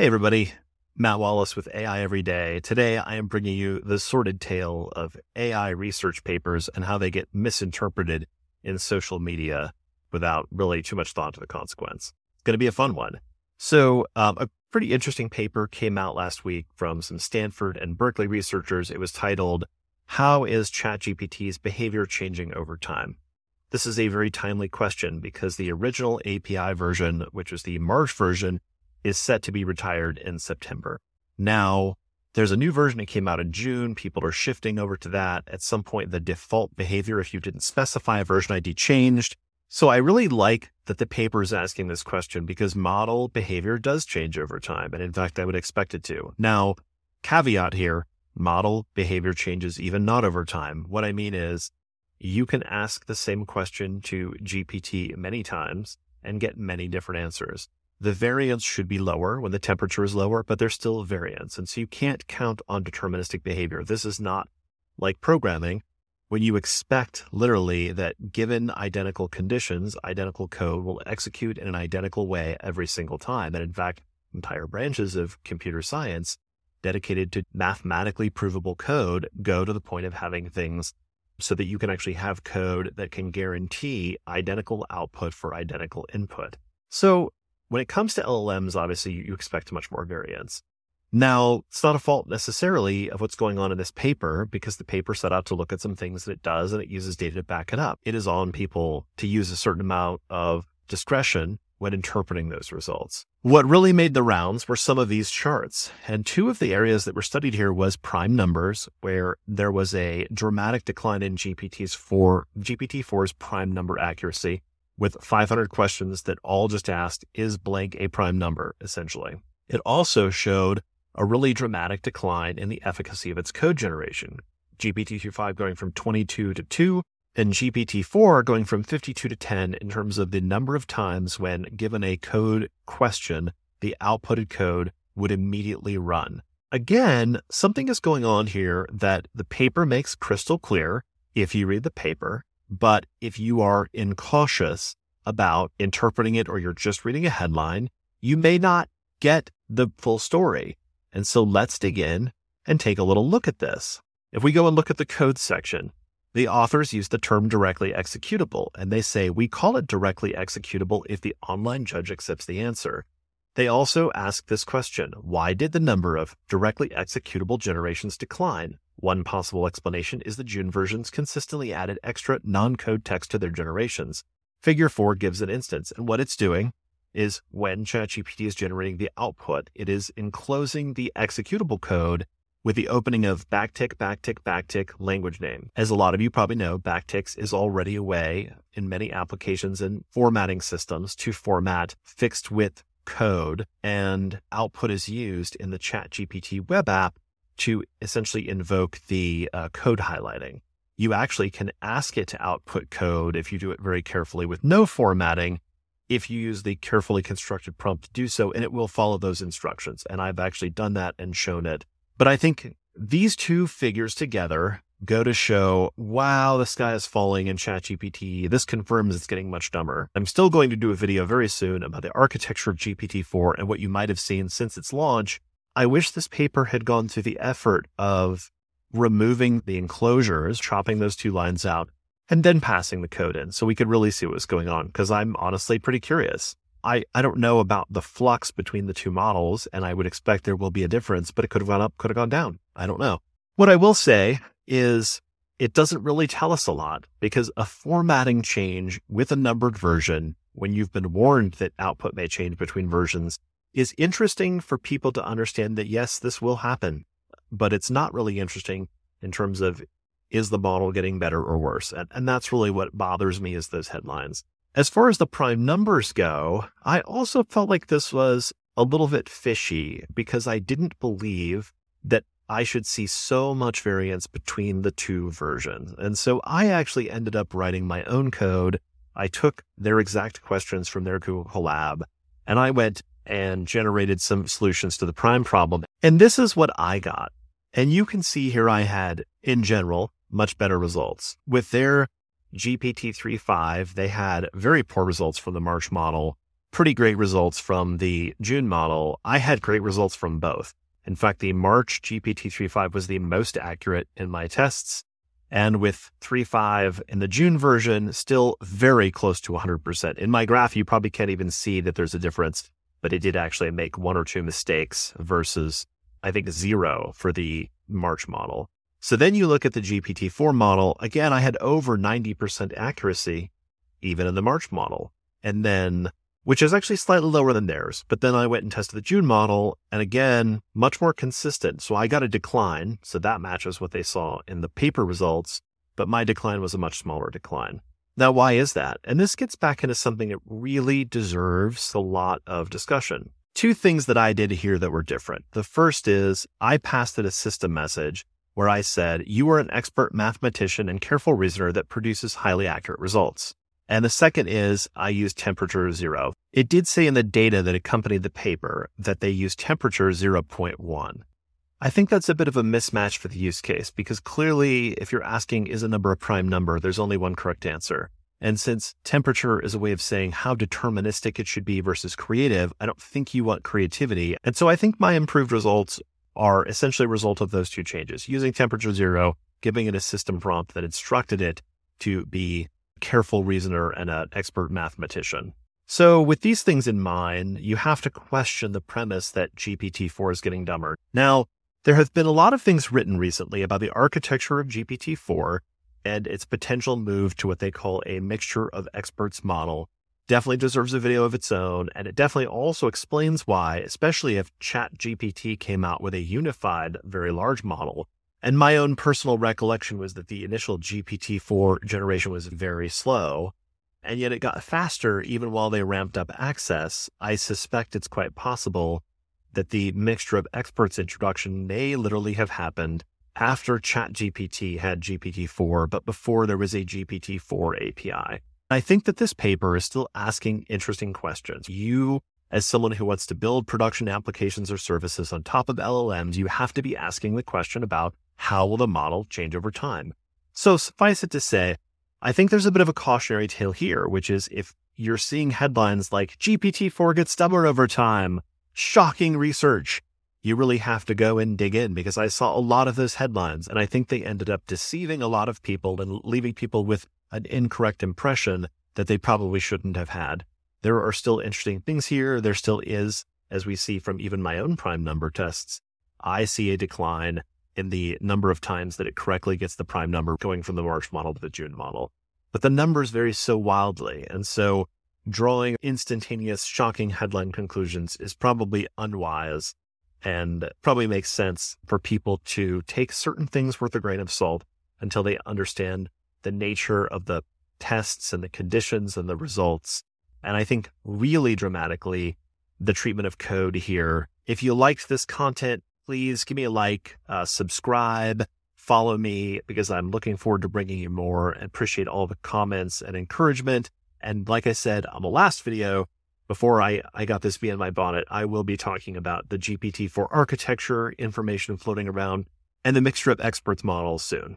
Hey, everybody. Matt Wallace with AI Every Day. Today, I am bringing you the sordid tale of AI research papers and how they get misinterpreted in social media without really too much thought to the consequence. It's going to be a fun one. So, um, a pretty interesting paper came out last week from some Stanford and Berkeley researchers. It was titled, How is ChatGPT's Behavior Changing Over Time? This is a very timely question because the original API version, which was the March version, is set to be retired in September. Now, there's a new version that came out in June. People are shifting over to that. At some point, the default behavior, if you didn't specify a version ID, changed. So I really like that the paper is asking this question because model behavior does change over time. And in fact, I would expect it to. Now, caveat here model behavior changes even not over time. What I mean is you can ask the same question to GPT many times and get many different answers the variance should be lower when the temperature is lower, but there's still variance. And so you can't count on deterministic behavior. This is not like programming when you expect literally that given identical conditions, identical code will execute in an identical way every single time. And in fact, entire branches of computer science dedicated to mathematically provable code go to the point of having things so that you can actually have code that can guarantee identical output for identical input. So when it comes to LLMs, obviously you expect much more variance. Now, it's not a fault necessarily of what's going on in this paper because the paper set out to look at some things that it does and it uses data to back it up. It is on people to use a certain amount of discretion when interpreting those results. What really made the rounds were some of these charts. And two of the areas that were studied here was prime numbers, where there was a dramatic decline in GPT's 4, GPT-4's prime number accuracy with 500 questions that all just asked, is blank a prime number, essentially. It also showed a really dramatic decline in the efficacy of its code generation. GPT-3.5 going from 22 to 2 and GPT-4 going from 52 to 10 in terms of the number of times when given a code question, the outputted code would immediately run. Again, something is going on here that the paper makes crystal clear if you read the paper but if you are incautious about interpreting it or you're just reading a headline, you may not get the full story. And so let's dig in and take a little look at this. If we go and look at the code section, the authors use the term directly executable, and they say we call it directly executable if the online judge accepts the answer. They also ask this question Why did the number of directly executable generations decline? One possible explanation is that June versions consistently added extra non code text to their generations. Figure 4 gives an instance, and what it's doing is when ChatGPT is generating the output, it is enclosing the executable code with the opening of backtick, backtick, backtick language name. As a lot of you probably know, backticks is already a way in many applications and formatting systems to format fixed width code and output is used in the ChatGPT web app to essentially invoke the uh, code highlighting. You actually can ask it to output code if you do it very carefully with no formatting. If you use the carefully constructed prompt to do so, and it will follow those instructions. And I've actually done that and shown it. But I think these two figures together go to show, wow, the sky is falling in ChatGPT. This confirms it's getting much dumber. I'm still going to do a video very soon about the architecture of GPT-4 and what you might have seen since its launch. I wish this paper had gone through the effort of removing the enclosures, chopping those two lines out, and then passing the code in so we could really see what was going on. Cause I'm honestly pretty curious. I, I don't know about the flux between the two models, and I would expect there will be a difference, but it could have gone up, could have gone down. I don't know. What I will say is it doesn't really tell us a lot because a formatting change with a numbered version, when you've been warned that output may change between versions, is interesting for people to understand that yes, this will happen, but it's not really interesting in terms of is the model getting better or worse? And, and that's really what bothers me is those headlines. As far as the prime numbers go, I also felt like this was a little bit fishy because I didn't believe that I should see so much variance between the two versions. And so I actually ended up writing my own code. I took their exact questions from their Google Colab and I went and generated some solutions to the prime problem. And this is what I got. And you can see here I had, in general, much better results. With their GPT 3.5, they had very poor results from the March model. pretty great results from the June model. I had great results from both. In fact, the March GPT-3.5 was the most accurate in my tests. And with 3.5 in the June version, still very close to 100%. In my graph, you probably can't even see that there's a difference, but it did actually make one or two mistakes versus, I think, zero for the March model. So then you look at the GPT-4 model. Again, I had over 90% accuracy, even in the March model. And then which is actually slightly lower than theirs. But then I went and tested the June model, and again, much more consistent. So I got a decline. So that matches what they saw in the paper results, but my decline was a much smaller decline. Now, why is that? And this gets back into something that really deserves a lot of discussion. Two things that I did here that were different. The first is I passed it a system message where I said, You are an expert mathematician and careful reasoner that produces highly accurate results. And the second is I use temperature zero. It did say in the data that accompanied the paper that they used temperature 0.1. I think that's a bit of a mismatch for the use case because clearly, if you're asking is a number a prime number, there's only one correct answer. And since temperature is a way of saying how deterministic it should be versus creative, I don't think you want creativity. And so I think my improved results are essentially a result of those two changes using temperature zero, giving it a system prompt that instructed it to be a careful reasoner and an expert mathematician. So, with these things in mind, you have to question the premise that GPT 4 is getting dumber. Now, there have been a lot of things written recently about the architecture of GPT 4 and its potential move to what they call a mixture of experts model. Definitely deserves a video of its own, and it definitely also explains why, especially if ChatGPT came out with a unified, very large model, and my own personal recollection was that the initial GPT 4 generation was very slow, and yet it got faster even while they ramped up access. I suspect it's quite possible that the mixture of experts introduction may literally have happened after ChatGPT had GPT 4, but before there was a GPT 4 API. I think that this paper is still asking interesting questions. You as someone who wants to build production applications or services on top of LLMs, you have to be asking the question about how will the model change over time? So suffice it to say, I think there's a bit of a cautionary tale here, which is if you're seeing headlines like GPT-4 gets stubborn over time, shocking research, you really have to go and dig in because I saw a lot of those headlines and I think they ended up deceiving a lot of people and leaving people with an incorrect impression that they probably shouldn't have had. There are still interesting things here. There still is, as we see from even my own prime number tests, I see a decline in the number of times that it correctly gets the prime number going from the March model to the June model. But the numbers vary so wildly. And so drawing instantaneous, shocking headline conclusions is probably unwise and probably makes sense for people to take certain things with a grain of salt until they understand the nature of the tests and the conditions and the results. And I think really dramatically, the treatment of code here. If you liked this content, please give me a like, uh, subscribe, follow me because I'm looking forward to bringing you more and appreciate all the comments and encouragement. And like I said on the last video, before I, I got this bee in my bonnet, I will be talking about the GPT-4 architecture, information floating around, and the mixture of experts models soon.